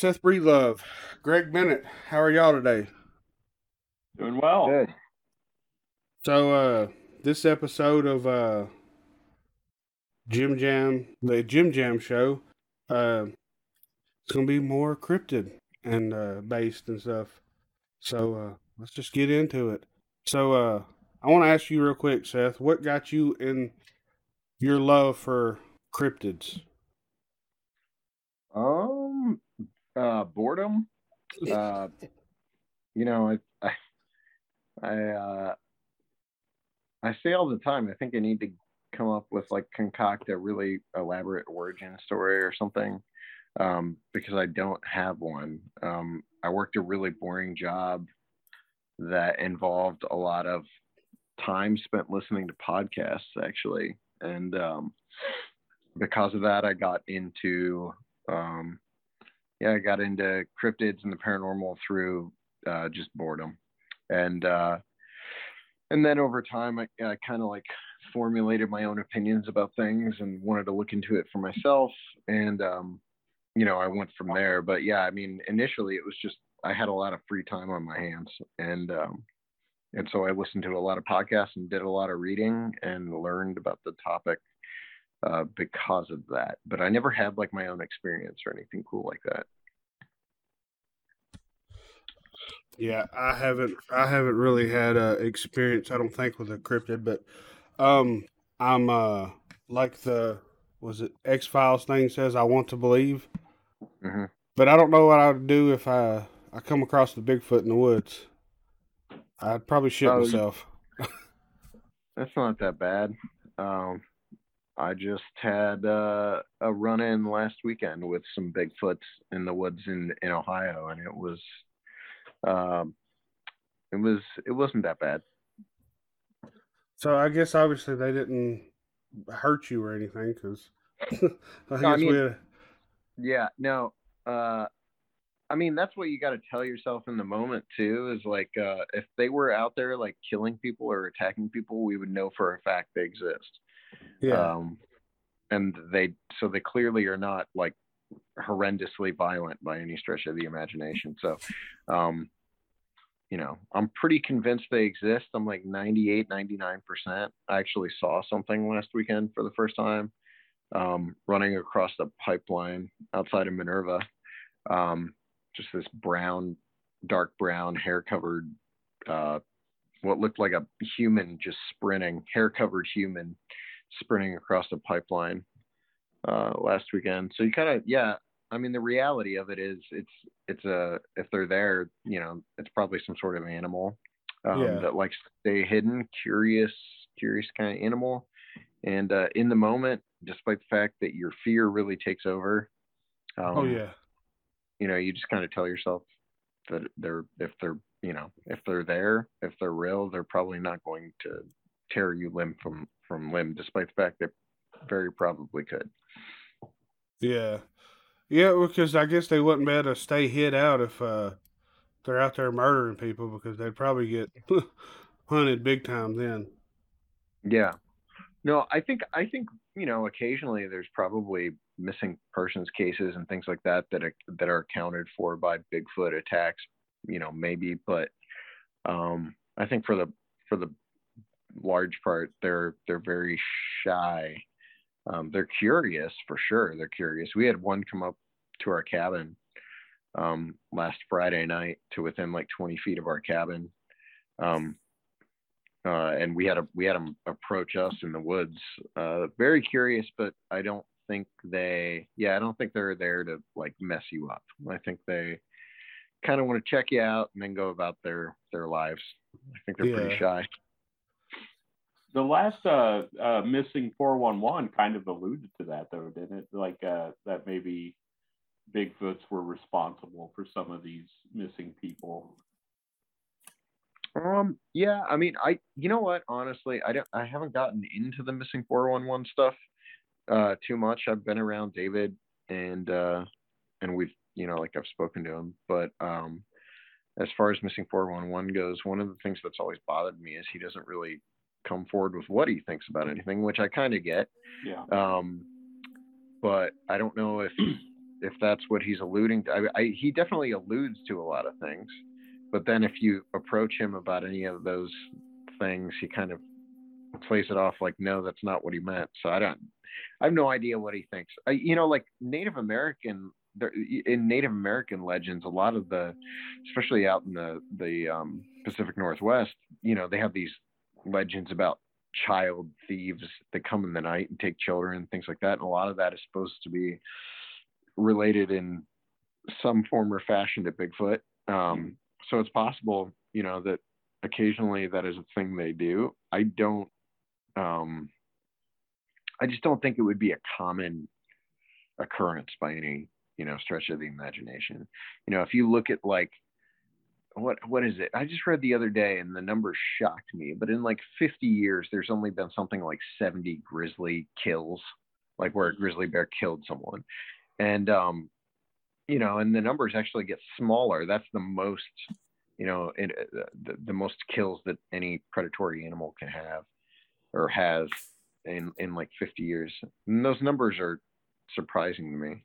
Hello, Seth Breedlove, Greg Bennett. How are y'all today? Doing well. Good. So, uh, this episode of uh, Jim Jam, the Jim Jam show, uh, it's gonna be more cryptid and uh, based and stuff. So, uh, let's just get into it. So, uh, I want to ask you real quick, Seth, what got you in your love for cryptids? Um, uh, boredom. Uh, you know, I, I, I, uh, I say all the time. I think I need to come up with like concoct a really elaborate origin story or something, um, because I don't have one. Um, I worked a really boring job that involved a lot of time spent listening to podcasts, actually, and um, because of that, I got into um, yeah, I got into cryptids and the paranormal through uh, just boredom, and uh, and then over time, I, I kind of like formulated my own opinions about things and wanted to look into it for myself, and um, you know, I went from there. But yeah, I mean, initially it was just I had a lot of free time on my hands, and um, and so I listened to a lot of podcasts and did a lot of reading and learned about the topic uh, because of that. But I never had like my own experience or anything cool like that. Yeah, I haven't. I haven't really had a experience. I don't think with a cryptid, but um, I'm uh like the was it X Files thing says I want to believe, hmm but I don't know what I would do if I I come across the Bigfoot in the woods. I'd probably shit Oh, myself. That's not that bad. Um, I just had uh, a run in last weekend with some Bigfoots in the woods in, in Ohio, and it was, um, it was it wasn't that bad. So I guess obviously they didn't hurt you or anything because I guess I mean- we had, Yeah, no. Uh, I mean, that's what you got to tell yourself in the moment too. Is like, uh, if they were out there like killing people or attacking people, we would know for a fact they exist. Yeah Um, and they, so they clearly are not like horrendously violent by any stretch of the imagination. So, um, you know, I'm pretty convinced they exist. I'm like 98, 99%. I actually saw something last weekend for the first time, um, running across the pipeline outside of Minerva. Um, just this brown, dark brown, hair covered, uh, what looked like a human just sprinting, hair covered human sprinting across the pipeline uh, last weekend. So you kind of, yeah. I mean, the reality of it is, it's it's a if they're there, you know, it's probably some sort of animal um, Yeah. that likes to stay hidden, curious, curious kind of animal. And uh, in the moment, despite the fact that your fear really takes over, um, oh yeah you know, you just kind of tell yourself that they're if they're you know if they're there, if they're real, they're probably not going to tear you limb from from limb, despite the fact they very probably could. yeah yeah because I guess they wouldn't be able to stay hid out if uh they're out there murdering people because they'd probably get hunted big time then. Yeah. No, I think I think you know occasionally there's probably missing persons cases and things like that that are, that are accounted for by Bigfoot attacks. You know, maybe, but um, I think for the for the large part, they're they're very shy. Um, they're curious for sure. They're curious. We had one come up to our cabin um, last Friday night to within like 20 feet of our cabin. Um, uh, and we had a we had them approach us in the woods. Uh, very curious, but I don't think they. Yeah, I don't think they're there to like mess you up. I think they kind of want to check you out and then go about their their lives. I think they're pretty shy. The last uh, uh, missing 411 kind of alluded to that, though, didn't it? Like uh, that maybe Bigfoots were responsible for some of these missing people. Um, yeah, I mean, I, you know what, honestly, I don't, I haven't gotten into the missing 411 stuff, uh, too much. I've been around David and, uh, and we've, you know, like I've spoken to him, but, um, as far as missing 411 goes, one of the things that's always bothered me is he doesn't really come forward with what he thinks about anything, which I kind of get. Yeah. Um, but I don't know if if that's what he's alluding to. I, I, he definitely alludes to a lot of things, but then if you approach him about any of those things, he kind of plays it off like, no, that's not what he meant. So I don't, I have no idea what he thinks. I, you know, like Native American, in Native American legends, a lot of the, especially out in the the um, Pacific Northwest, you know, they have these legends about child thieves that come in the night and take children things like that. And a lot of that is supposed to be related in some form or fashion to Bigfoot. Um, so it's possible, you know, that occasionally that is a thing they do. I don't, um, I just don't think it would be a common occurrence by any, you know, stretch of the imagination. You know, if you look at like, what what is it? I just read the other day and the number shocked me. But in like 50 years, there's only been something like 70 grizzly kills, like where a grizzly bear killed someone and um, you know, and the numbers actually get smaller. That's the most, you know, it, uh, the, the most kills that any predatory animal can have or has in in like 50 years. And those numbers are surprising to me.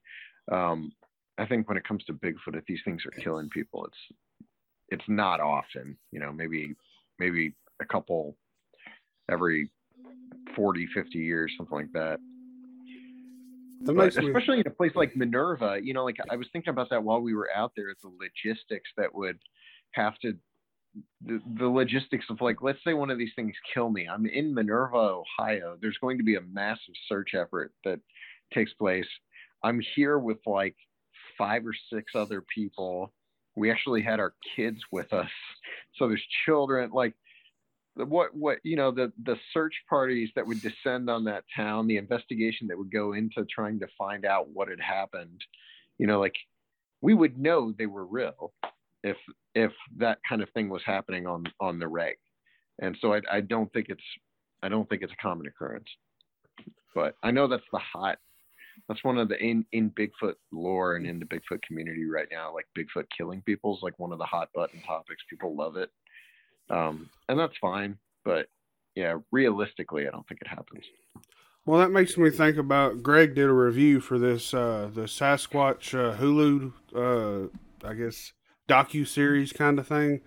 Um, I think when it comes to Bigfoot, if these things are killing people, it's it's not often. You know, maybe maybe a couple every 40, 50 years, something like that. Especially in a place like Minerva, you know, like I was thinking about that while we were out there, the logistics that would have to, the, the logistics of like, let's say one of these things kill me. I'm in Minerva, Ohio. There's going to be a massive search effort that takes place. I'm here with like five or six other people. We actually had our kids with us. So there's children. Like what what you know the the search parties that would descend on that town the investigation that would go into trying to find out what had happened you know like we would know they were real if if that kind of thing was happening on on the reg and so i, I don't think it's i don't think it's a common occurrence but i know that's the hot that's one of the in in bigfoot lore and in the bigfoot community right now like bigfoot killing people is like one of the hot button topics people love it um, and that's fine. But yeah, realistically, I don't think it happens. Well, that makes me think about Greg did a review for this uh, the Sasquatch uh, Hulu, uh, I guess docu series kind of thing.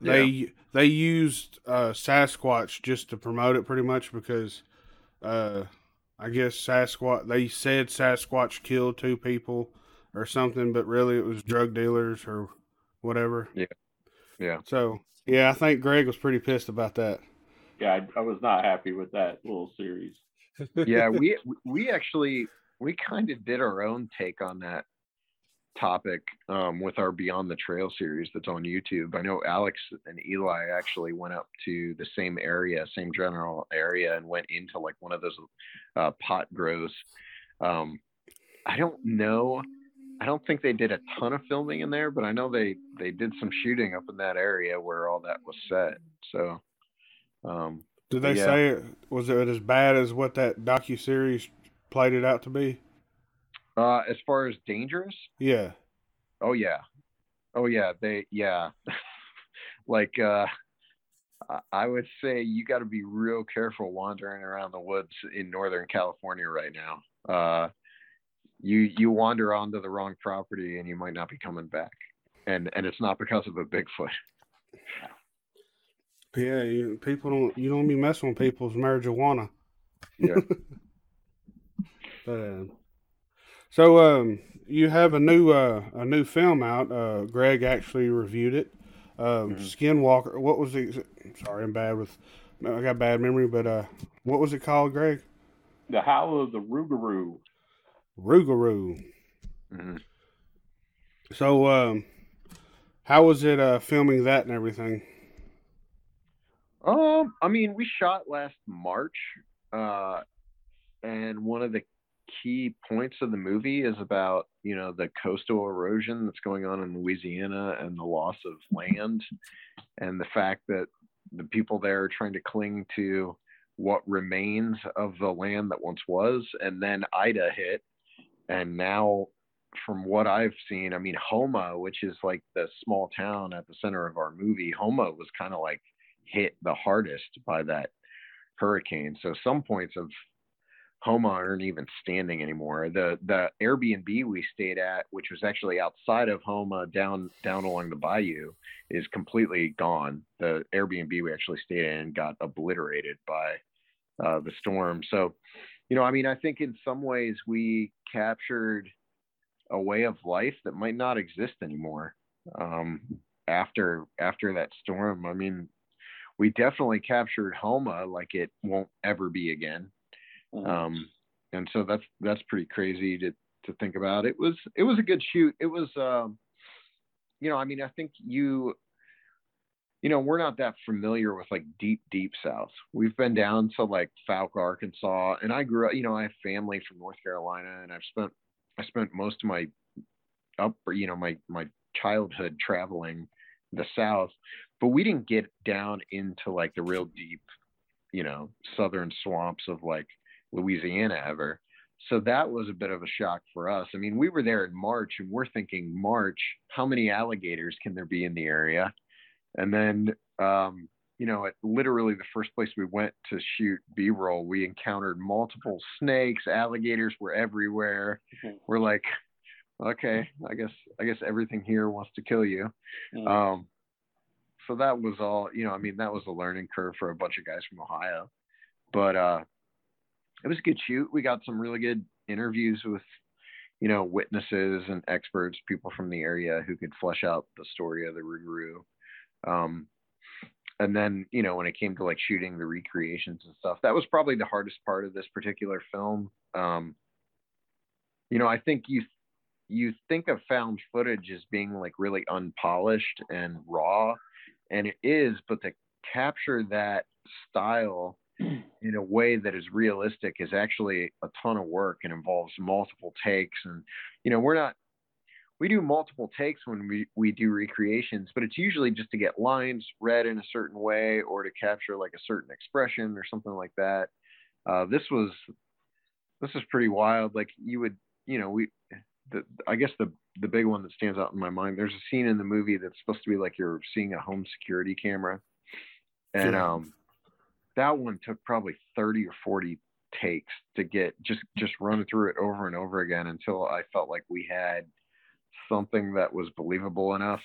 Yeah. They they used uh, Sasquatch just to promote it, pretty much because uh, I guess Sasquatch. They said Sasquatch killed two people or something, but really it was drug dealers or whatever. Yeah, yeah. So yeah, I think Greg was pretty pissed about that. Yeah, I, I was not happy with that little series. yeah, we we actually we kind of did our own take on that topic um, with our Beyond the Trail series that's on YouTube. I know Alex and Eli actually went up to the same area, same general area, and went into like one of those uh, pot grows. Um, I don't know I don't think they did a ton of filming in there, but I know they they did some shooting up in that area where all that was set. So, um, did they yeah. say it was it as bad as what that docu series played it out to be? Uh, as far as dangerous, yeah. Oh yeah, oh yeah. They yeah, like uh, I would say you got to be real careful wandering around the woods in Northern California right now. Uh, you you wander onto the wrong property and you might not be coming back and and it's not because of a bigfoot yeah you, people don't you don't be messing with people's marijuana yeah but, uh, so um you have a new uh a new film out uh greg actually reviewed it um mm-hmm. skinwalker what was it sorry i'm bad with i got bad memory but uh what was it called greg the howl of the rougarou Rougarou. Mm-hmm. So, um, how was it uh, filming that and everything? Um, I mean, we shot last March, uh, and one of the key points of the movie is about you know the coastal erosion that's going on in Louisiana and the loss of land, and the fact that the people there are trying to cling to what remains of the land that once was, and then Ida hit, and now from what I've seen, I mean, Houma, which is like the small town at the center of our movie, Houma was kind of like hit the hardest by that hurricane. So some points of Houma aren't even standing anymore. The the Airbnb we stayed at, which was actually outside of Houma, down down along the bayou, is completely gone. The Airbnb we actually stayed in got obliterated by uh, the storm. So, you know, I mean, I think in some ways we captured a way of life that might not exist anymore um, after after that storm. I mean, we definitely captured Houma like it won't ever be again. Mm-hmm. Um, and so that's that's pretty crazy to to think about. It was it was a good shoot. It was um, you know, I mean, I think you you know, we're not that familiar with like deep, deep south. We've been down to like Fouke, Arkansas, and I grew up, you know, I have family from North Carolina and I've spent I spent most of my up you know, my my childhood traveling the south, but we didn't get down into like the real deep, you know, southern swamps of like Louisiana ever. So that was a bit of a shock for us. I mean, we were there in March and we're thinking, March, how many alligators can there be in the area? And then, um, you know, at literally the first place we went to shoot B roll, we encountered multiple snakes, alligators were everywhere. Mm-hmm. We're like, okay, I guess, I guess everything here wants to kill you. Mm-hmm. Um, so that was all, you know, I mean, that was a learning curve for a bunch of guys from Ohio, but, uh, it was a good shoot. We got some really good interviews with, you know, witnesses and experts, people from the area who could flesh out the story of the Rougarou. Um, and then, you know, when it came to like shooting the recreations and stuff, that was probably the hardest part of this particular film. Um, you know, I think you you think of found footage as being like really unpolished and raw, and it is, but to capture that style in a way that is realistic is actually a ton of work and involves multiple takes. And you know we're not we do multiple takes when we, we do recreations but it's usually just to get lines read in a certain way or to capture like a certain expression or something like that. Uh, this was this is pretty wild. Like you would you know we the, i guess the the big one that stands out in my mind there's a scene in the movie that's supposed to be like you're seeing a home security camera. And um that one took probably 30 or 40 takes to get just just run through it over and over again until I felt like we had something that was believable enough.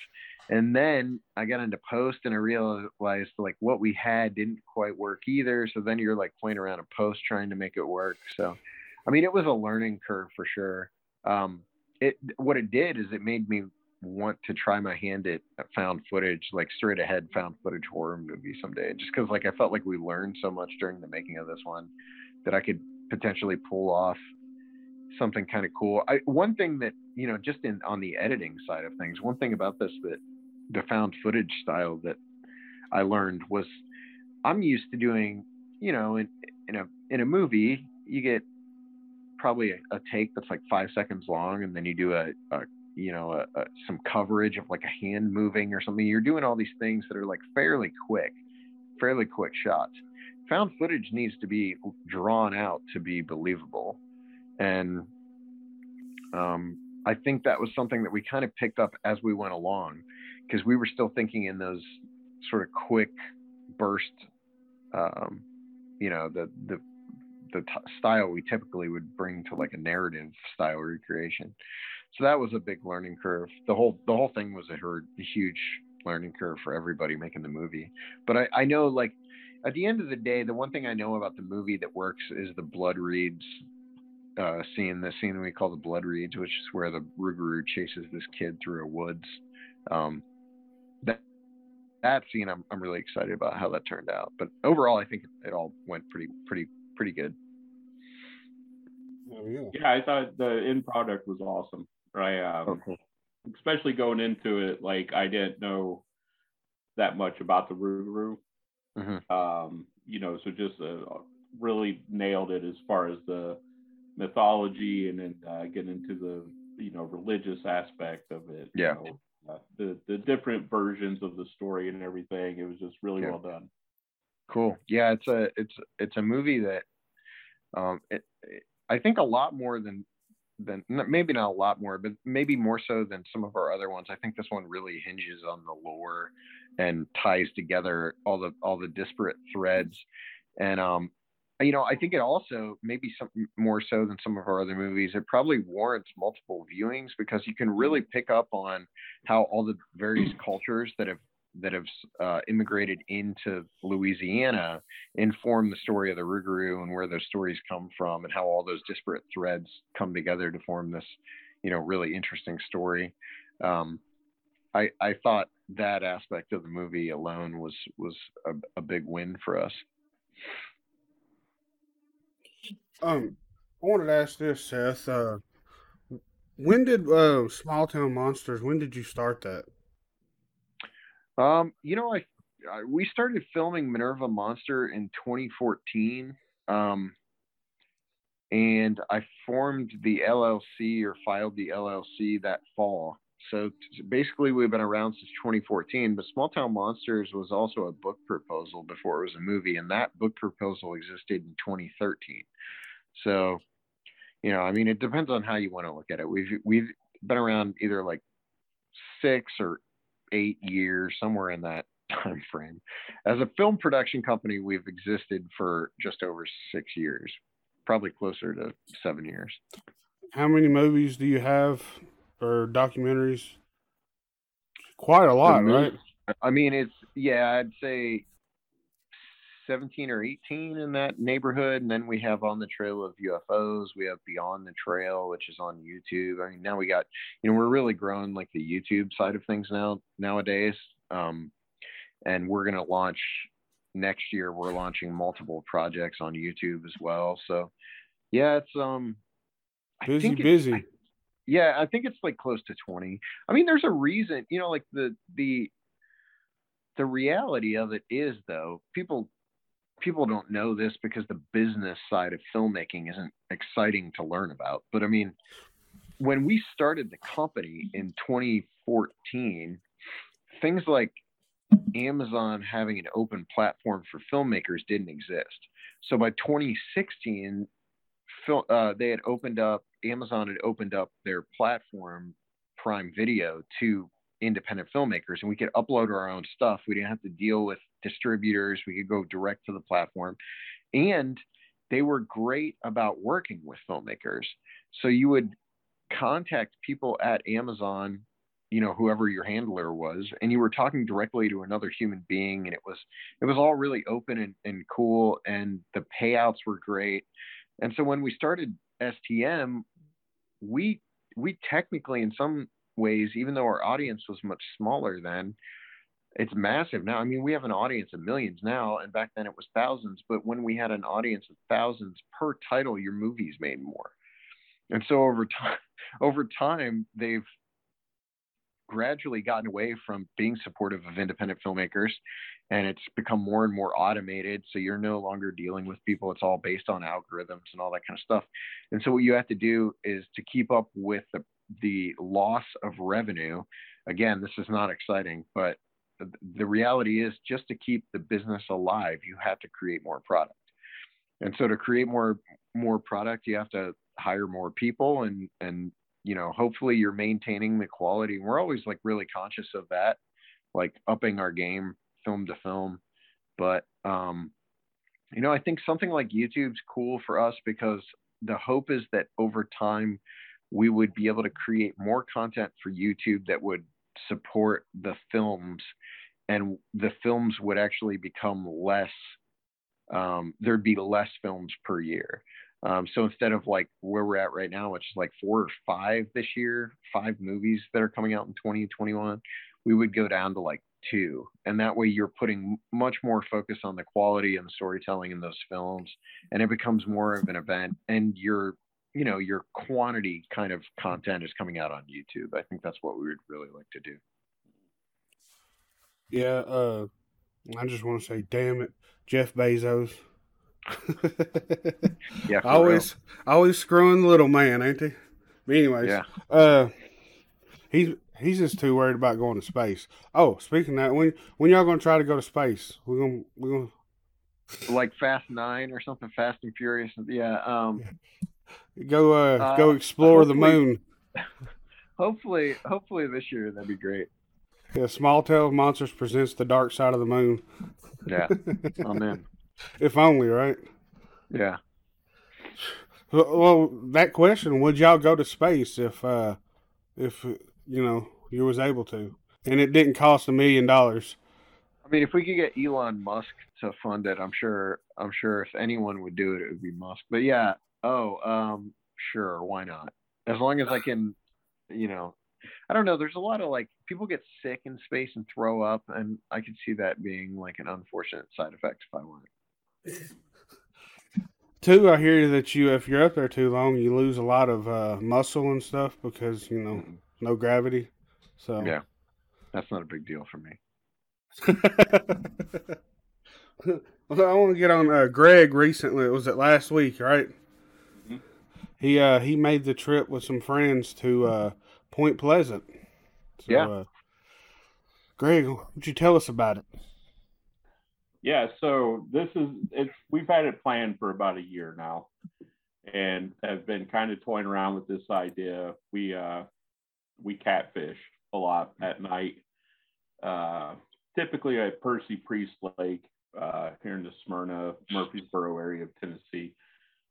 And then I got into post and I realized like what we had didn't quite work either. So then you're like playing around a post trying to make it work. So I mean it was a learning curve for sure. Um it what it did is it made me want to try my hand at, found footage, like straight ahead found footage horror movie someday. Just because like I felt like we learned so much during the making of this one that I could potentially pull off something kind of cool. I, one thing that you know, just in on the editing side of things, one thing about this that the found footage style that I learned was I'm used to doing, you know, in in a in a movie you get probably a, a take that's like five seconds long, and then you do a, a you know, a, a, some coverage of like a hand moving or something. You're doing all these things that are like fairly quick, fairly quick shots. Found footage needs to be drawn out to be believable. And um, I think that was something that we kind of picked up as we went along because we were still thinking in those sort of quick burst, um, you know, the, the, the t- style we typically would bring to like a narrative style recreation so that was a big learning curve. The whole the whole thing was a, a huge learning curve for everybody making the movie. But I, I know like at the end of the day, the one thing I know about the movie that works is the blood reads uh, scene, the scene we call the blood reads, which is where the Rougarou chases this kid through a woods. Um, that that scene, I'm I'm really excited about how that turned out. But overall, I think it all went pretty pretty pretty good. Yeah. yeah, I thought the end product was awesome. Right. Um, okay. Especially going into it, like I didn't know that much about the Rougarou. Mm-hmm. Um, you know, so just uh, really nailed it as far as the mythology and then uh, get into the you know religious aspect of it. Yeah. You know, uh, the the different versions of the story and everything. It was just really yeah. well done. Cool. Yeah, it's a it's it's a movie that um it, it, I think a lot more than than maybe not a lot more, but maybe more so than some of our other ones. I think this one really hinges on the lore and ties together all the all the disparate threads. And um, you know, I think it also maybe some more so than some of our other movies. It probably warrants multiple viewings because you can really pick up on how all the various cultures that have that have uh, immigrated into Louisiana inform the story of the Rougarou and where those stories come from and how all those disparate threads come together to form this, you know, really interesting story. Um, I, I thought that aspect of the movie alone was was a, a big win for us. Um, I wanted to ask this, Seth. Uh, when did uh, Small Town Monsters? When did you start that? Um, you know, I, I we started filming Minerva Monster in 2014. Um, and I formed the LLC or filed the LLC that fall. So basically, we've been around since 2014. But Small Town Monsters was also a book proposal before it was a movie, and that book proposal existed in 2013. So, you know, I mean, it depends on how you want to look at it. We've we've been around either like six or eight years, somewhere in that time frame. As a film production company, we've existed for just over six years, probably closer to seven years. How many movies do you have or documentaries? Quite a lot, right? I mean, it's yeah, I'd say 17 or 18 in that neighborhood. And then we have On the Trail of UFOs. We have Beyond the Trail, which is on YouTube. I mean, now we got, you know, we're really growing like the YouTube side of things now nowadays. Um, and we're going to launch next year. We're launching multiple projects on YouTube as well. So yeah, it's, um, busy, busy. I, yeah, I think it's like close to 20. I mean, there's a reason, you know, like the, the, the reality of it is though people people don't know this because the business side of filmmaking isn't exciting to learn about. But I mean, when we started the company in 2014, things like Amazon having an open platform for filmmakers didn't exist. So by 2016, uh, they had opened up, Amazon had opened up their platform, Prime Video, to independent filmmakers and we could upload our own stuff. We didn't have to deal with distributors. We could go direct to the platform. And they were great about working with filmmakers. So you would contact people at Amazon, you know, whoever your handler was, and you were talking directly to another human being. And it was, it was all really open and, and cool. And the payouts were great. And so when we started STM, we, we technically in some ways, even though our audience was much smaller then, it's massive now. I mean, we have an audience of millions now, and back then it was thousands. But when we had an audience of thousands per title, your movies made more. And so over time, over time, they've gradually gotten away from being supportive of independent filmmakers, and it's become more and more automated. So you're no longer dealing with people; it's all based on algorithms and all that kind of stuff. And so what you have to do is to keep up with the the loss of revenue. Again, this is not exciting, but the reality is just to keep the business alive, you have to create more product. And so to create more more product, you have to hire more people and and you know, hopefully you're maintaining the quality. And we're always like really conscious of that, like upping our game film to film. But um, you know, I think something like YouTube's cool for us because the hope is that over time we would be able to create more content for YouTube that would support the films and the films would actually become less um, there'd be less films per year. Um, so instead of like where we're at right now which is like four or five this year five movies that are coming out in 2021 we would go down to like two. And that way you're putting much more focus on the quality and the storytelling in those films and it becomes more of an event and you're you know your quantity kind of content is coming out on YouTube. I think that's what we would really like to do. Yeah, uh, I just want to say, damn it, Jeff Bezos. yeah, always, real. always screwing the little man, ain't he? But anyways, yeah. Uh, he's he's just too worried about going to space. Oh, speaking of that, when when y'all gonna try to go to space? We're gonna we're gonna like Fast Nine or something, Fast and Furious. Yeah. Um, Go uh, uh go explore the moon. Hopefully, hopefully this year that'd be great. Yeah, Small Town Monsters presents the dark side of the moon. Yeah, I'm in. if only, right? Yeah. Well, that question: Would y'all go to space if, uh, if you know you was able to, and it didn't cost a million dollars? I mean, if we could get Elon Musk to fund it, I'm sure. I'm sure if anyone would do it, it would be Musk. But yeah, oh, um, sure, why not? As long as I can, you know, I don't know. There's a lot of like people get sick in space and throw up, and I could see that being like an unfortunate side effect if I went. Two, I hear that you, if you're up there too long, you lose a lot of uh, muscle and stuff because you know no gravity. So Yeah, that's not a big deal for me. well, I want to get on uh, Greg. Recently, was it last week? Right? He uh, he made the trip with some friends to uh, Point Pleasant. So, Yeah. Uh, Greg, would you tell us about it? Yeah, so this is it's we've had it planned for about a year now and have been kind of toying around with this idea. We uh we catfish a lot at night. Uh typically at Percy Priest Lake, uh here in the Smyrna, Murfreesboro area of Tennessee.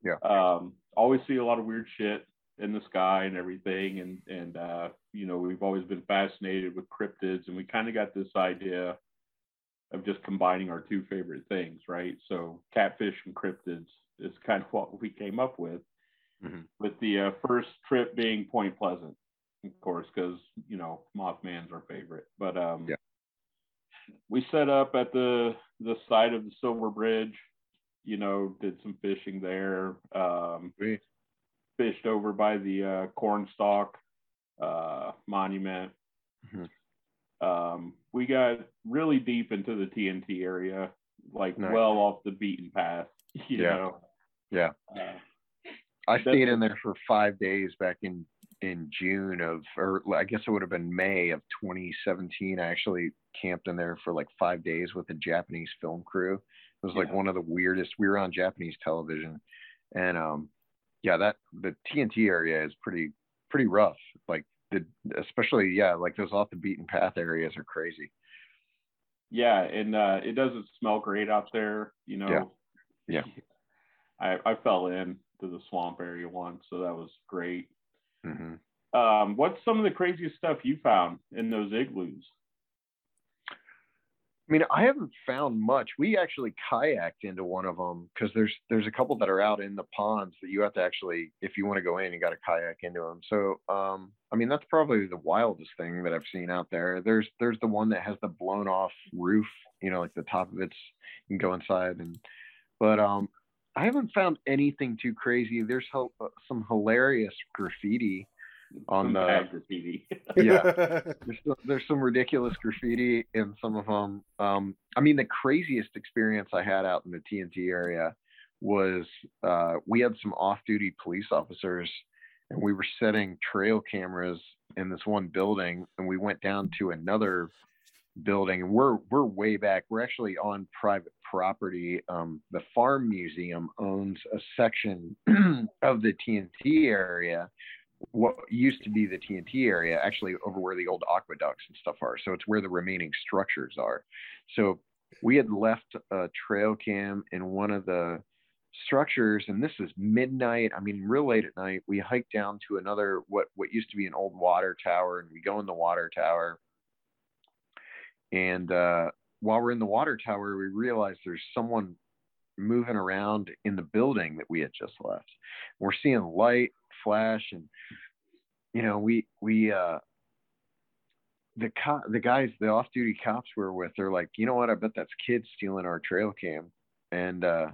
Yeah. Um always see a lot of weird shit in the sky and everything and and uh you know we've always been fascinated with cryptids and we kind of got this idea of just combining our two favorite things, right? So catfish and cryptids is kind of what we came up with. Mhm. With the uh, first trip being Point Pleasant, of course, because you know Mothman's our favorite. But um, Yeah. we set up at the the side of the Silver Bridge. You know, did some fishing there. Um, fished over by the uh, Cornstalk uh, Monument. Mhm. Um, we got really deep into the TNT area, like Nice. well off the beaten path. You Yeah. know, Yeah. uh, I stayed in there for five days back in in June of, or I guess it would have been May of 2017. I actually camped in there for like five days with a Japanese film crew. It was like Yeah. one of the weirdest. We were on Japanese television, and um, yeah, that the TNT area is pretty pretty rough. Like the especially yeah, like those off the beaten path areas are crazy. yeah, and uh, it doesn't smell great out there. You know. Yeah. yeah. I, I fell in to the swamp area once, so that was great. Mm-hmm. Um, what's some of the craziest stuff you found in those igloos? I mean, I haven't found much. We actually kayaked into one of them because there's there's a couple that are out in the ponds that you have to actually, if you want to go in, you got to kayak into them. So, um, I mean, that's probably the wildest thing that I've seen out there. There's there's the one that has the blown off roof, you know, like the top of it's you can go inside and, but um, I haven't found anything too crazy. There's uh, some hilarious graffiti on the bad graffiti. Yeah. there's some, there's some ridiculous graffiti in some of them. Um, I mean, the craziest experience I had out in the TNT area was uh, we had some off-duty police officers, and we were setting trail cameras in this one building, and we went down to another building, and we're we're way back. We're actually on private property. Um, the farm museum owns a section of the TNT area what used to be the TNT area, actually over where the old aqueducts and stuff are. So it's where the remaining structures are. So we had left a trail cam in one of the structures, and this is midnight. I mean, real late at night. We hike down to another what what used to be an old water tower, and we go in the water tower. And uh, while we're in the water tower, we realize there's someone moving around in the building that we had just left. We're seeing light flash and you know we we uh the co- the guys the off-duty cops we're with they're like you know what? I bet that's kids stealing our trail cam. And uh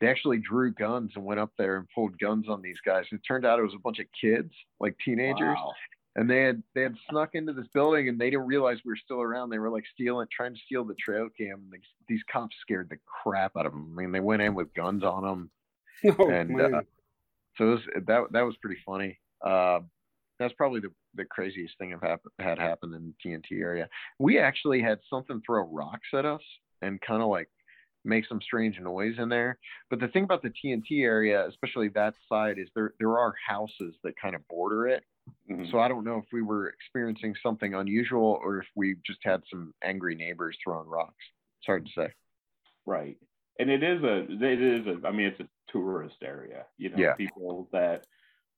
they actually drew guns and went up there and pulled guns on these guys. It turned out it was a bunch of kids like teenagers. Wow. and they had they had snuck into this building and they didn't realize we were still around. They were like stealing trying to steal the trail cam. And these, these cops scared the crap out of them i mean they went in with guns on them oh, And, uh, so it was, that that was pretty funny. Uh, that's probably the, the craziest thing have happened had happened in the TNT area. We actually had something throw rocks at us and kind of like make some strange noise in there. But the thing about the TNT area, especially that side, is there there are houses that kind of border it. Mhm. So I don't know if we were experiencing something unusual or if we just had some angry neighbors throwing rocks. It's hard to say. Right. And it is a, it is a, I mean, it's a tourist area. You know, Yeah. people that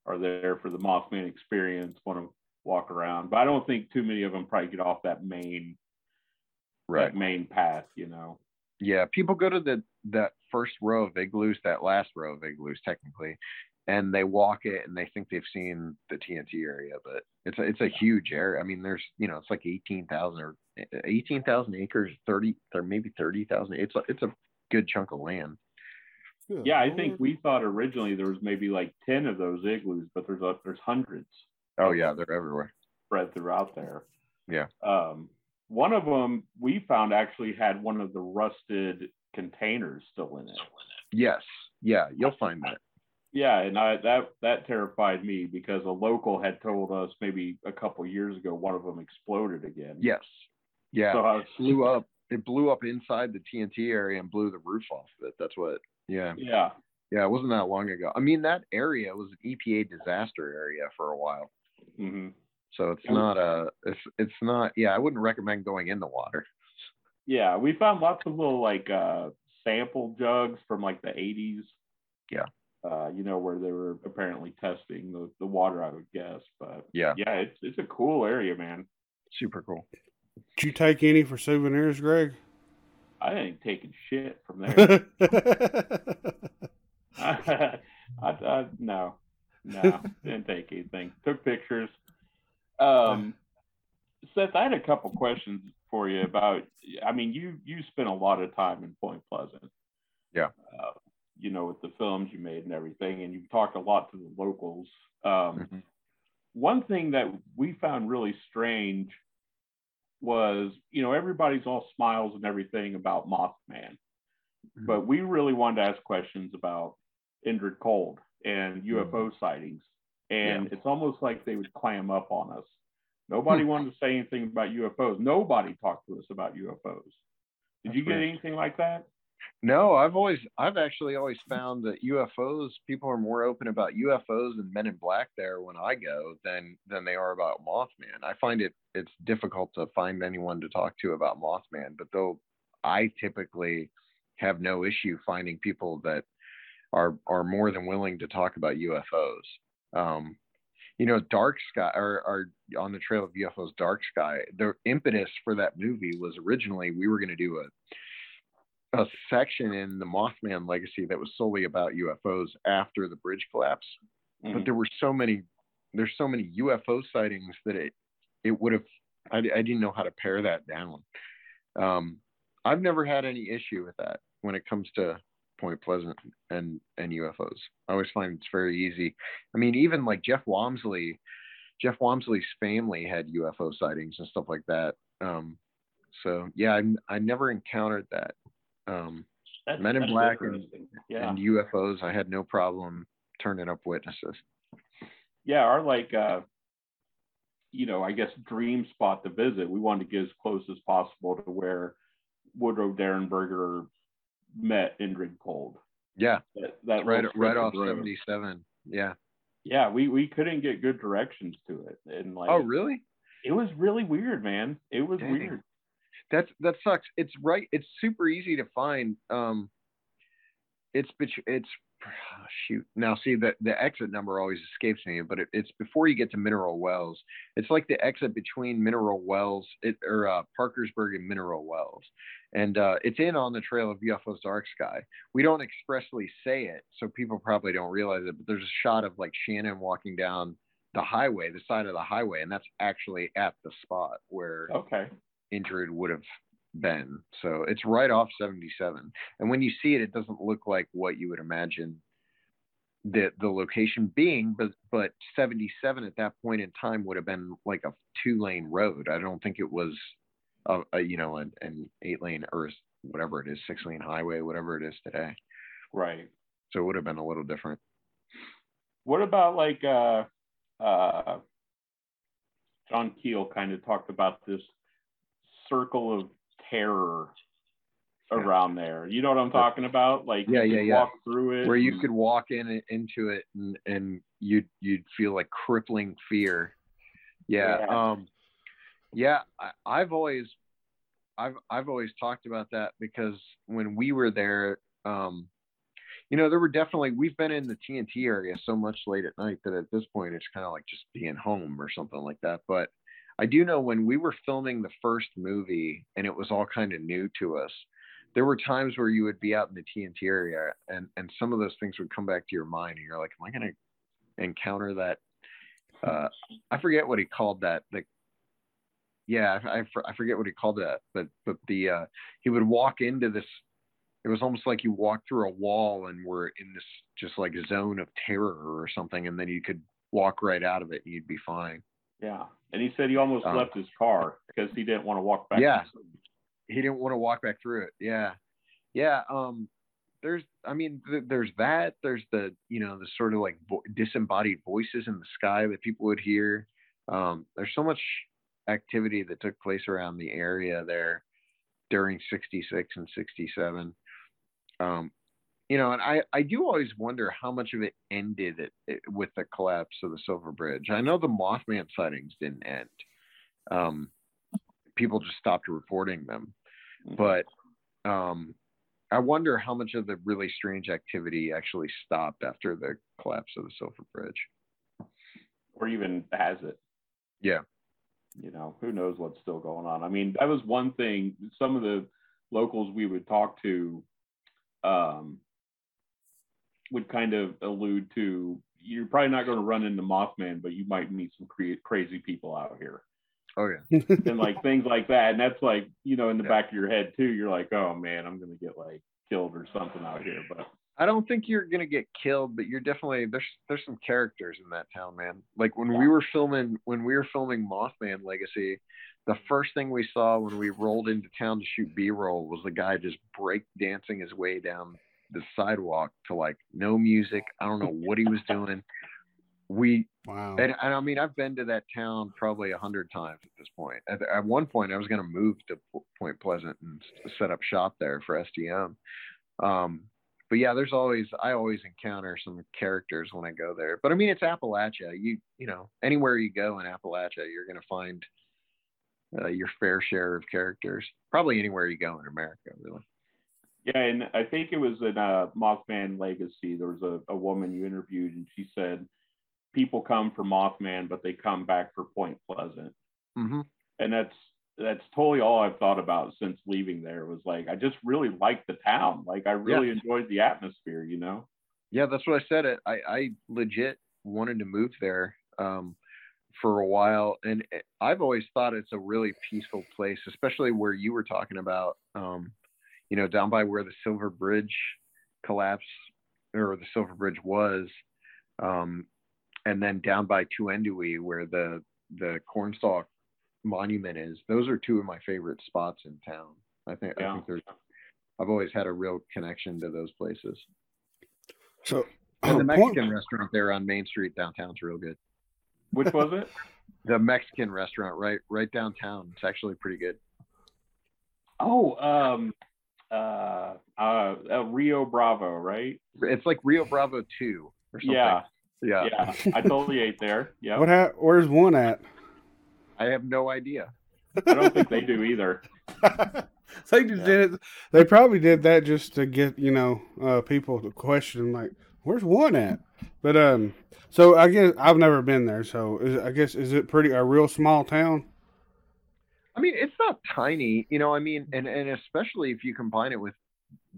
are there for the Mothman experience want to walk around, but I don't think too many of them probably get off that main Right. that main path. You know. Yeah, people go to the that first row of igloos, that last row of igloos, technically, and they walk it and they think they've seen the TNT area, but it's a, it's a huge area. I mean, there's you know, it's like eighteen thousand or eh, eighteen thousand acres, thirty or maybe thirty thousand. It's a, it's a good chunk of land. Good Yeah, I think we thought originally there was maybe like ten of those igloos, but there's a, there's hundreds Oh yeah, they're everywhere. spread throughout there. Yeah. Um, one of them we found actually had one of the rusted containers still in it. Yes, yeah, you'll find that. Yeah, and I that that terrified me because a local had told us maybe a couple years ago one of them exploded again. Yes, yeah, So I was, blew up. It blew up inside the TNT area and blew the roof off of it. That's what. Yeah, yeah. yeah, it wasn't that long ago. I mean, that area was an EPA disaster area for a while. hmm So it's not a, it's it's not. Yeah, I wouldn't recommend going in the water. Yeah, we found lots of little like uh sample jugs from like the 80s. Yeah. Uh, you know, where they were apparently testing the, the water, I would guess. But Yeah, yeah, it's it's a cool area, man. super cool. Did you take any for souvenirs, Greg? I ain't taking shit from there. I, I, no, no, didn't take anything. Took pictures. Um, Seth, I had a couple questions for you about. I mean, you you spent a lot of time in Point Pleasant. Yeah. Uh, you know, with the films you made and everything, and you've talked a lot to the locals. Um, Mhm. One thing that we found really strange was, you know, everybody's all smiles and everything about Mothman Mhm. but we really wanted to ask questions about Indrid Cold and UFO sightings. And it's almost like they would clam up on us. Nobody Hmm. wanted to say anything about UFOs. Nobody talked to us about UFOs. Did That's you get weird. anything like that? No, I've always, I've actually always found that UFOs, people are more open about UFOs and Men in Black there when I go than than they are about Mothman. I find it it's difficult to find anyone to talk to about Mothman, but though I typically have no issue finding people that are are more than willing to talk about UFOs. Um, you know, Dark Sky or, or on the trail of UFOs, Dark Sky. The impetus for that movie was originally we were going to do a a section in the Mothman legacy that was solely about UFOs after the bridge collapse. But Mhm. there were so many, there's so many UFO sightings that it, it would have, I, I didn't know how to pare that down. Um, I've never had any issue with that when it comes to Point Pleasant and and UFOs. I always find it's very easy. I mean, even like Jeff Wamsley, Jeff Wamsley's family had UFO sightings and stuff like that. Um, so yeah, I, I never encountered that. Um, That's- Men in Black and- yeah. and UFOs, I had no problem turning up witnesses. yeah, our like uh you know, I guess dream spot to visit. We wanted to get as close as possible to where Woodrow Derenberger met Indrid Cold. Yeah, That, that right, right off seventy seven. Yeah. Yeah, we we couldn't get good directions to it, and like, Oh, really? it was really weird, man. It was Dang. weird. That's that sucks. It's right. It's super easy to find. Um, it's it's shoot. Now see the the exit number always escapes me, but it, it's before you get to Mineral Wells. It's like the exit between Mineral Wells it, or uh, Parkersburg and Mineral Wells, and uh, it's in on the trail of UFO's Dark Sky. We don't expressly say it, so people probably don't realize it. But there's a shot of like Shannon walking down the highway, the side of the highway, and that's actually at the spot where Okay. Indrid would have been. So it's right off 77. And when you see it, it doesn't look like what you would imagine the the location being, but but 77 at that point in time would have been like a two lane road. I don't think it was a, a you know an, an eight lane or whatever it is, six lane highway, whatever it is today. Right. So it would have been a little different. What about like uh uh John Keel kind of talked about this circle of terror around there. You know what I'm talking about? Like Yeah, you yeah, yeah. walk through it. Where you and- could walk in into it and and you'd you'd feel like crippling fear. Yeah. Yeah. Um yeah, I, I've always I've I've always talked about that because when we were there, um you know, there were definitely we've been in the TNT area so much late at night that at this point it's kind of like just being home or something like that. But I do know when we were filming the first movie and it was all kind of new to us, there were times where you would be out in the TNT area and and some of those things would come back to your mind and you're like, am I going to encounter that? Uh, I forget what he called that. The yeah, I, I forget what he called that, but but the uh, he would walk into this it was almost like you walked through a wall and were in this just like zone of terror or something, and then you could walk right out of it and you'd be fine. Yeah, and he said he almost um, left his car because he didn't want to walk back. Yeah, he didn't want to walk back through it. Yeah, yeah. Um, there's, I mean, th- there's that. There's the, you know, the sort of like vo- disembodied voices in the sky that people would hear. Um, there's so much activity that took place around the area there during 66 and 67 um, you know, and I, I do always wonder how much of it ended it, it, with the collapse of the Silver Bridge. I know the Mothman sightings didn't end. Um, people just stopped reporting them. Mm-hmm. But um, I wonder how much of the really strange activity actually stopped after the collapse of the Silver Bridge. Or even has it. Yeah. You know, who knows what's still going on. I mean, that was one thing. Some of the locals we would talk to um, would kind of allude to you're probably not going to run into Mothman, but you might meet some cre- crazy people out here. Oh yeah, and like things like that, and that's like you know in the yeah. back of your head too. You're like, oh man, I'm going to get like killed or something out here. But I don't think you're going to get killed, but you're definitely there's there's some characters in that town, man. Like when yeah. we were filming when we were filming Mothman Legacy, the first thing we saw when we rolled into town to shoot B-roll was the guy just break dancing his way down the sidewalk to like no music. I don't know what he was doing. We wow. And, and I mean, I've been to that town probably a hundred times at this point. At, at one point, I was going to move to Point Pleasant and set up shop there for STM. Um, but yeah, there's always I always encounter some characters when I go there. But I mean, it's Appalachia. You you know, anywhere you go in Appalachia, you're going to find uh, your fair share of characters. Probably anywhere you go in America, really. Yeah, and I think it was in uh, Mothman Legacy. There was a, a woman you interviewed, and she said people come for Mothman, but they come back for Point Pleasant. Mm-hmm. And that's that's totally all I've thought about since leaving there. Was like I just really liked the town. Like I really yeah. enjoyed the atmosphere. You know. Yeah, that's what I said. It. I I legit wanted to move there. Um, for a while, and I've always thought it's a really peaceful place, especially where you were talking about, um, you know, down by where the Silver Bridge collapsed or the Silver Bridge was, um, and then down by Tu-Endie-Wei where the the Cornstalk monument is. Those are two of my favorite spots in town. I think yeah. I think there's. I've always had a real connection to those places. So, and the Mexican point. restaurant there on Main Street downtown's real good. Which was it? the Mexican restaurant right right downtown. It's actually pretty good. Oh, um, uh, uh, uh, Rio Bravo, right? It's like Rio Bravo two or something. Yeah, yeah, yeah. I totally ate there. Yeah. What? Ha- where's one at? I have no idea. I don't think they do either. they just yeah. did it. They probably did that just to get you know uh, people to question like, "Where's one at?" But um, so I guess I've never been there. So is, I guess is it pretty a real small town? I mean, it's not tiny, you know. I mean, and and especially if you combine it with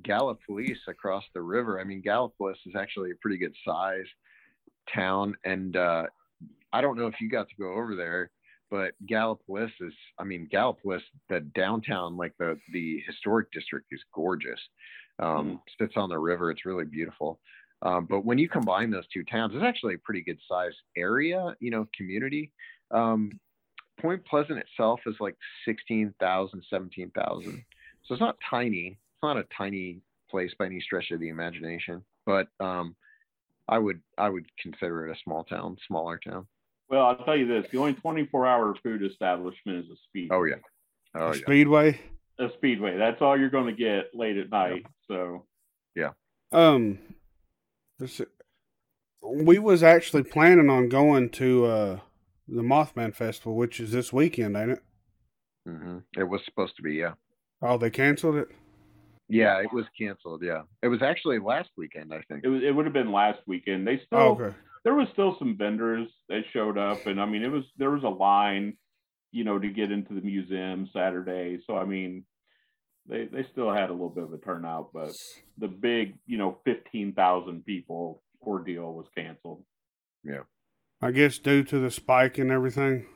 Gallipolis across the river. I mean, Gallipolis is actually a pretty good size town, and uh, I don't know if you got to go over there, but Gallipolis is. I mean, Gallipolis, the downtown, like the the historic district, is gorgeous. Um, mm. Sits on the river. It's really beautiful. Um, but when you combine those two towns, it's actually a pretty good size area, you know, community. Um, Point Pleasant itself is like 16,000, 17,000. So it's not tiny. It's not a tiny place by any stretch of the imagination, but um, I would I would consider it a small town, smaller town. Well, I'll tell you this: the only 24-hour food establishment is a speedway. Oh yeah, oh a yeah. Speedway. A speedway. That's all you're going to get late at night. So. Yeah. Um, we was actually planning on going to uh, the Mothman Festival, which is this weekend, ain't it? Mm-hmm. It was supposed to be, yeah. Oh, they canceled it. Yeah, it was canceled. Yeah, it was actually last weekend, I think. It was. It would have been last weekend. They still. Oh, okay. There was still some vendors that showed up, and I mean, it was there was a line, you know, to get into the museum Saturday. So I mean, they they still had a little bit of a turnout, but the big, you know, fifteen thousand people ordeal was canceled. Yeah. I guess due to the spike and everything.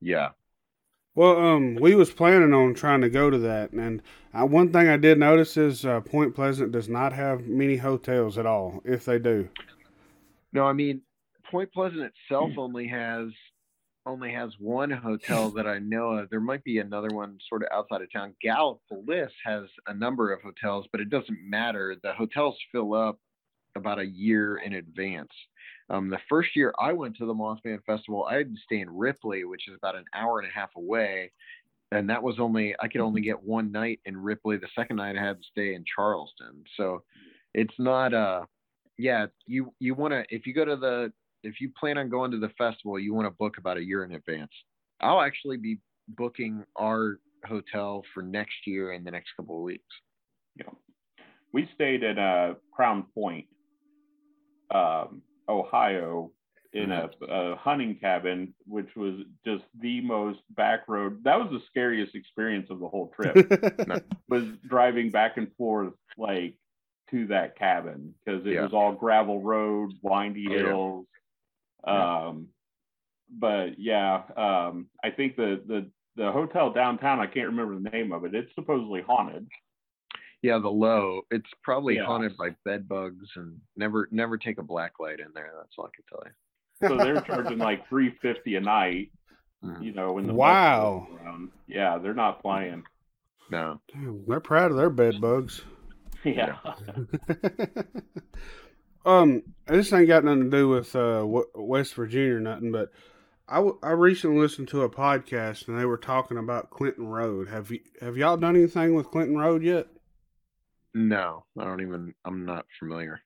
Yeah. Well, um, we was planning on trying to go to that, and uh, one thing I did notice is uh, Point Pleasant does not have many hotels at all. If they do, No, I mean Point Pleasant itself only has only has one hotel that I know of. There might be another one sort of outside of town. Gallup Bliss has a number of hotels, but it doesn't matter. The hotels fill up about a year in advance. Um, the first year I went to the Mothman Festival, I had to stay in Ripley, which is about an hour and a half away. And that was only, I could only get one night in Ripley. The second night I had to stay in Charleston. So it's not, uh, yeah, you, you want to, if you go to the, if you plan on going to the festival, you want to book about a year in advance. I'll actually be booking our hotel for next year in the next couple of weeks. You know, we stayed at uh, Crown Point, um, Ohio, in a, a hunting cabin, which was just the most back road. That was the scariest experience of the whole trip. was driving back and forth like to that cabin because it Yeah. was all gravel road, windy Oh, hills. Yeah. Um, but yeah, um, I think the the the hotel downtown. I can't remember the name of it. It's supposedly haunted. Yeah, the low. It's probably Yeah. haunted by bed bugs and never never take a black light in there. That's all I can tell you. So they're charging like three fifty a night. Mhm. You know, when the Wow. Yeah, they're not playing. No. Damn, they're proud of their bed bugs. Yeah. um, this ain't got nothing to do with uh, West Virginia or nothing, but I, w- I recently listened to a podcast and they were talking about Clinton Road. Have you have y'all done anything with Clinton Road yet? No, I don't even. I'm not familiar.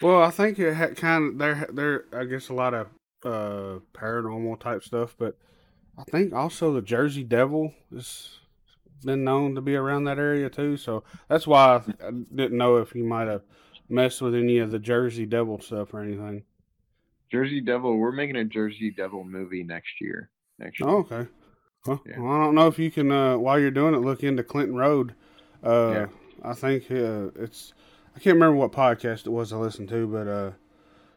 Well, I think it had kind of there there I guess a lot of uh paranormal type stuff, but I think also the Jersey Devil has been known to be around that area too. So that's why I, I didn't know if you might have messed with any of the Jersey Devil stuff or anything. Jersey Devil. We're making a Jersey Devil movie next year. Actually. Oh, okay. Well, Yeah. well, I don't know if you can uh, while you're doing it look into Clinton Road. Uh, Yeah. I think uh, it's I can't remember what podcast it was I listened to, but uh,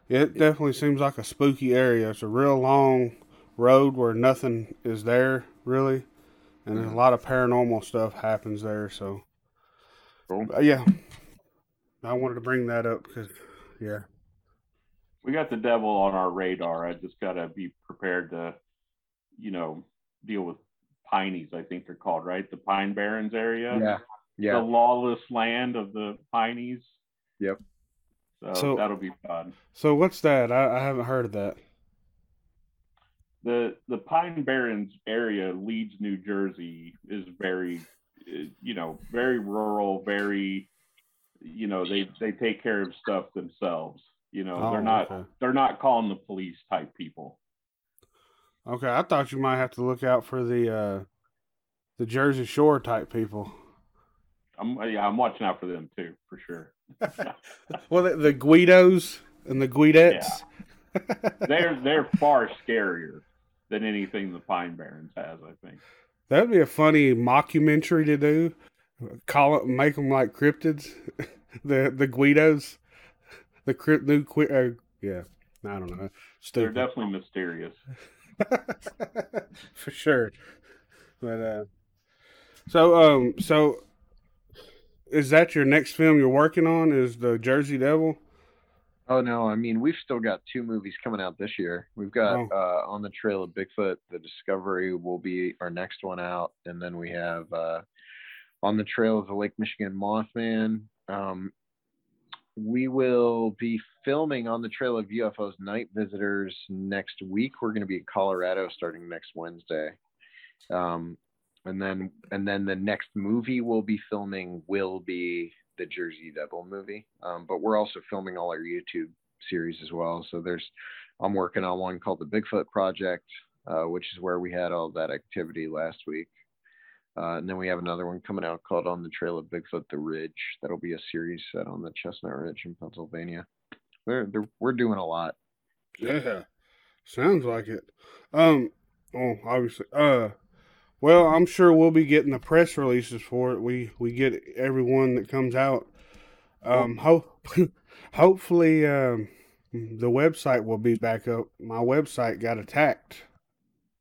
it definitely seems like a spooky area. It's a real long road where nothing is there really, and there's a Mhm. lot of paranormal stuff happens there. So, Cool. yeah, I wanted to bring that up because yeah, we got the devil on our radar. I just gotta be prepared to, you know, deal with Pineys, I think they're called, right? The Pine Barrens area. Yeah. The lawless land of the Pineys. Yep. So, So- that'll be fun. so what's that? I, I haven't heard of that. The the Pine Barrens area, Leeds, New Jersey, is very, uh, you know, very rural, very, you know, they they take care of stuff themselves. You know, Oh, they're not okay. they're not calling the police type people. Okay, I thought you might have to look out for the uh, the Jersey Shore type people. I'm yeah, I'm watching out for them too, for sure. Well, the, the Guidos and the Guidettes. they're they're far scarier than anything the Pine Barrens has, I think. That'd be a funny mockumentary to do. Call it, make them like cryptids. the the Guidos, the crypt new uh, Yeah, I don't know. They're definitely mysterious. for sure. But uh, so um, so is that your next film you're working on? Is the Jersey Devil? Oh no, I mean we've still got two movies coming out this year. We've got Oh. uh, on the trail of Bigfoot, the Discovery will be our next one out, and then we have uh, on the trail of the Lake Michigan Mothman. Um, we will be filming on the trail of UFOs Night Visitors next week. We're going to be in Colorado starting next Wednesday, um, and then and then the next movie we'll be filming will be the Jersey Devil movie. Um, but we're also filming all our YouTube series as well. So there's, I'm working on one called the Bigfoot Project, uh, which is where we had all that activity last week. Uh, and then we have another one coming out called On the Trail of Bigfoot the Ridge. That'll be a series set on the Chestnut Ridge in Pennsylvania. We're, they're, we're doing a lot. Yeah, sounds like it. Um, oh, obviously. Uh, well, I'm sure we'll be getting the press releases for it. We we get everyone that comes out. Um, ho- hopefully, um, the website will be back up. My website got attacked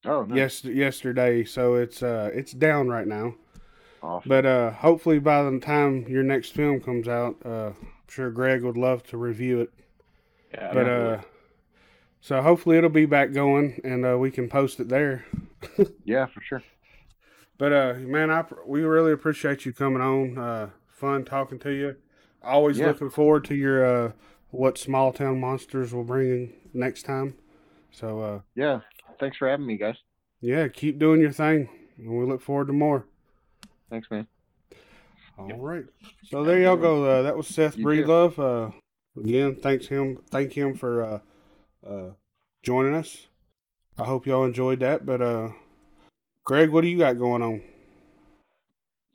Oh, nice. yes yesterday, so it's uh it's down right now. Awesome. But uh, hopefully by the time your next film comes out, uh, I'm sure Greg would love to review it. Yeah, But uh, so hopefully it'll be back going, and uh, we can post it there. yeah, for sure. But uh, man, I we really appreciate you coming on. Uh, fun talking to you. Always Yeah. looking forward to your uh, what small town monsters will bring in next time. So uh, Yeah. Thanks for having me, guys. yeah, keep doing your thing, and we look forward to more. Thanks, man. All right. So there y'all go. Uh, that was Seth You Breedlove. Uh, again, thanks him. Thank him for uh, uh, joining us. I hope y'all enjoyed that. But uh, Greg, what do you got going on?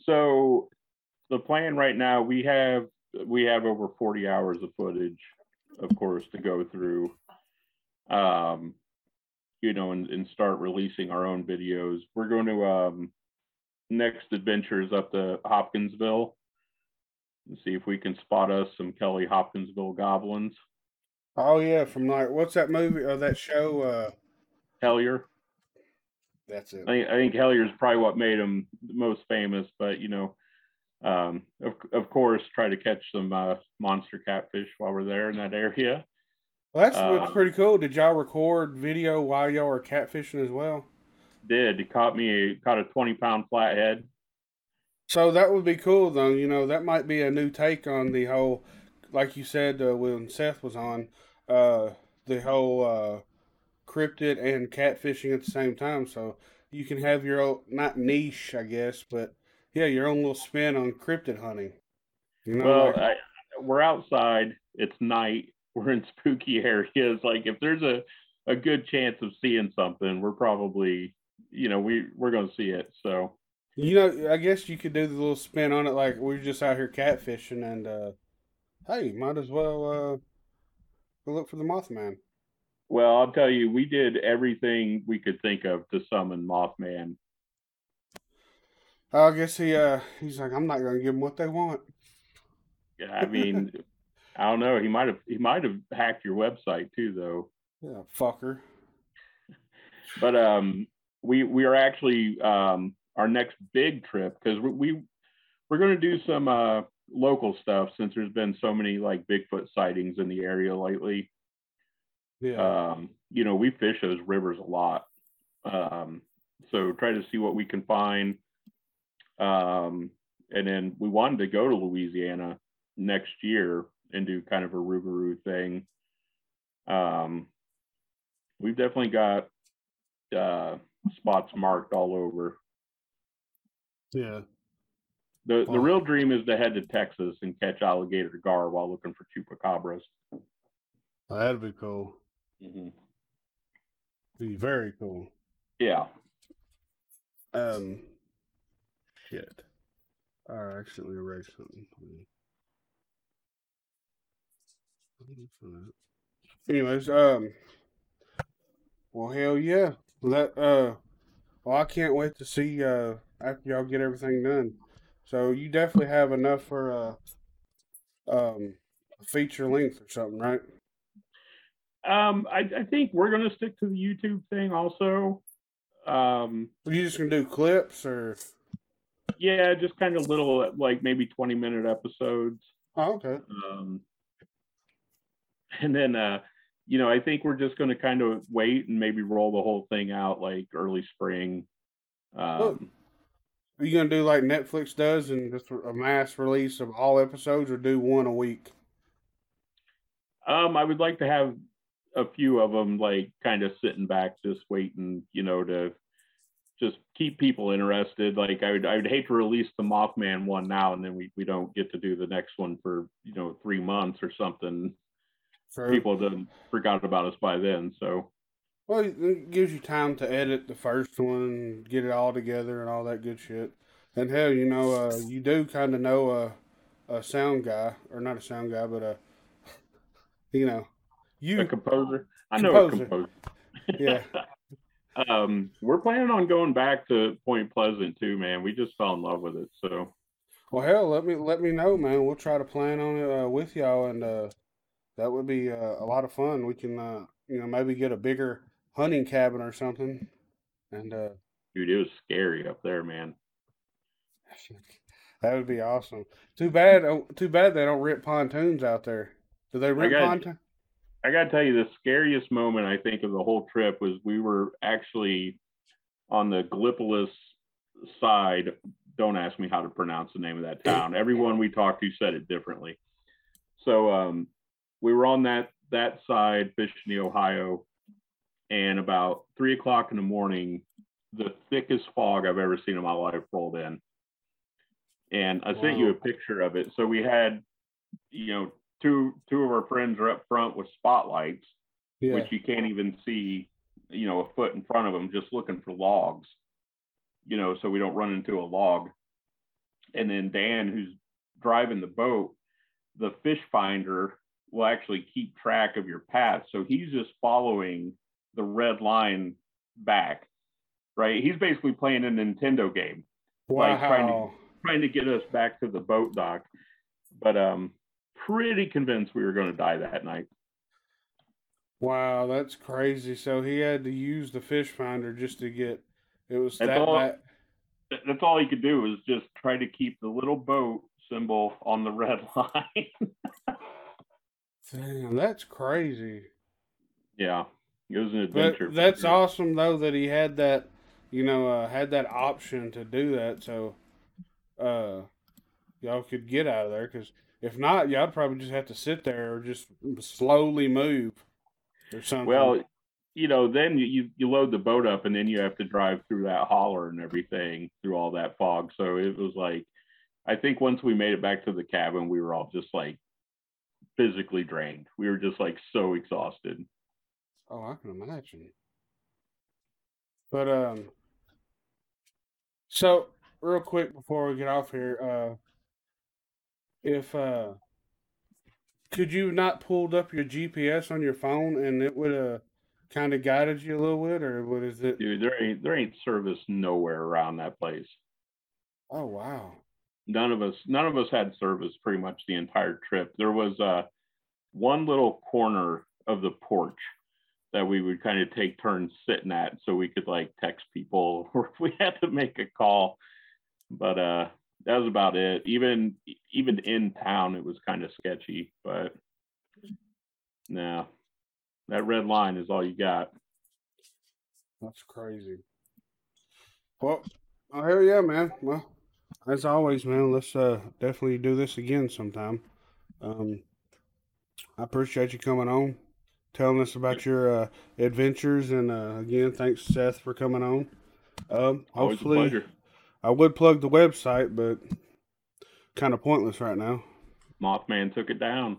So the plan right now, we have we have over 40 hours of footage, of course, to go through. Um, you know, and, and start releasing our own videos. We're going to um, next adventures up to Hopkinsville and see if we can spot us some Kelly Hopkinsville goblins. Oh yeah, from like what's that movie or that show? Uh, Hellier. That's it. I think, I think Hellier's probably what made him the most famous, but you know, um, of of course, try to catch some uh, monster catfish while we're there in that area. Well, that's uh, pretty cool. Did y'all record video while y'all were catfishing as well? Did he caught me caught a twenty pound flathead? So that would be cool, though. You know, that might be a new take on the whole, like you said uh, when Seth was on, uh, the whole uh, cryptid and catfishing at the same time. So you can have your own, not niche, I guess, but yeah, your own little spin on cryptid hunting. You know, Well, like- I, we're outside. It's night. We're in spooky areas. Like if there's a a good chance of seeing something, we're probably you know we we're gonna see it. So you know, I guess you could do the little spin on it, like we're just out here catfishing, and uh, hey, might as well uh, go look for the Mothman. Well, I'll tell you, we did everything we could think of to summon Mothman. I guess he uh, he's like, I'm not gonna give them what they want. Yeah, I mean, I don't know. He might have he might have hacked your website too, though. Yeah, fucker. But um, we we are actually um our next big trip because we, we we're going to do some uh local stuff since there's been so many like Bigfoot sightings in the area lately. Yeah. Um, you know, we fish those rivers a lot. Um, so try to see what we can find. Um, and then we wanted to go to Louisiana next year and do kind of a Rougarou thing. Um, we've definitely got uh, spots marked all over. yeah. The the real dream is to head to Texas and catch alligator gar while looking for chupacabras. That'd be cool. Hmm Be very cool. Yeah. Um. Shit. I accidentally erased something. Anyways, um. Well, hell yeah. Let uh. Well, I can't wait to see uh after y'all get everything done. So you definitely have enough for uh um a feature length or something, right? Um, I, I think we're gonna stick to the YouTube thing also. Um, Are you just gonna do clips or? yeah, just kind of little like maybe 20 minute episodes. Oh, okay. Um, and then uh, you know, I think we're just gonna kind of wait and maybe roll the whole thing out like early spring. Um, Are you gonna do like Netflix does and just a mass release of all episodes, or do one a week? Um, I would like to have a few of them like kind of sitting back, just waiting, you know, to just keep people interested. Like I would, I would hate to release the Mothman one now, and then we, we don't get to do the next one for you know three months or something. For People done forgot about us by then. So well, it gives you time to edit the first one get it all together and all that good shit. And hell, you know, uh, you do kind of know a, a sound guy, or not a sound guy, but a, you know, you a composer. I know Composer. a composer. Yeah. um, we're planning on going back to Point Pleasant too, man. We just fell in love with it. So Well, hell, let me let me know, man. We'll try to plan on it uh, with y'all, and uh, that would be uh, a lot of fun. We can, uh, you know, maybe get a bigger hunting cabin or something, and uh, dude, it was scary up there, man. that would be awesome. Too bad, oh, too bad they don't rip pontoons out there. Do they rip pontoons? I gotta tell you, the scariest moment I think of the whole trip was we were actually on the Gallipolis side. Don't ask me how to pronounce the name of that town. Everyone we talked to said it differently. So um, we were on that that side, fishing the Ohio, and about three o'clock in the morning, the thickest fog I've ever seen in my life rolled in. And I sent you a picture of it. So we had, you know, two two of our friends are up front with spotlights, Yeah. which you can't even see, you know, a foot in front of them, just looking for logs, you know, so we don't run into a log. And then Dan, who's driving the boat, the fish finder will actually keep track of your path. So he's just following the red line back, right? He's basically playing a Nintendo game like trying to- trying to get us back to the boat dock. But um pretty convinced we were going to die that night. Wow, that's crazy. So he had to use the fish finder just to get. It was That's that all-. That's all he could do was just try to keep the little boat symbol on the red line. Damn, that's crazy. yeah, it was an adventure. for that's awesome though that he had that, you know, uh, had that option to do that. So, uh, y'all could get out of there because if not, y'all probably just have to sit there or just slowly move or something. Well, you know, then you, you you load the boat up and then you have to drive through that holler and everything through all that fog. So it was like, I think once we made it back to the cabin, we were all just like physically drained. We were just like so exhausted. oh, I can imagine. But um, so real quick before we get off here, uh, if uh, could you not pulled up your GPS on your phone and it would have kind of guided you a little bit, or what is it? Dude, there ain't there ain't service nowhere around that place. Oh wow. None of us none of us had service pretty much the entire trip. There was uh one little corner of the porch that we would kind of take turns sitting at so we could like text people or if we had to make a call. But uh that was about it. Even even in town it was kind of sketchy, but no. That red line is all you got. That's crazy. Well, oh hell yeah, man. Well, as always, man, let's uh definitely do this again sometime. Um, I appreciate you coming on, telling us about your uh, adventures, and uh, again, thanks Seth for coming on. Um, hopefully, pleasure. I would plug the website, but kind of pointless right now. Mothman took it down.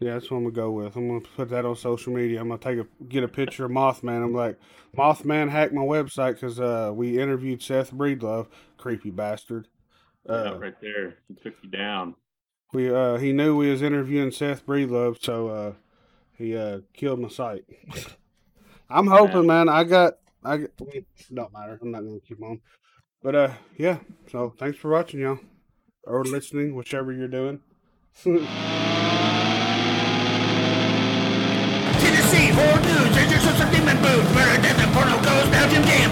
Yeah, that's what I'm gonna go with. I'm gonna put that on social media. I'm gonna take a get a picture of Mothman. I'm like, Mothman hacked my website because uh, we interviewed Seth Breedlove, creepy bastard. Yeah, Uh, right there. He took you down. we uh, he knew we was interviewing Seth Breedlove, so uh, he uh, killed my site. I'm hoping, man. I got I don't matter. I'm not gonna keep on. But uh, yeah. So thanks for watching, y'all, or listening, whichever you're doing. Tennessee, horror news, engines of demon booth, murder, death, and porno goes, Belgium game,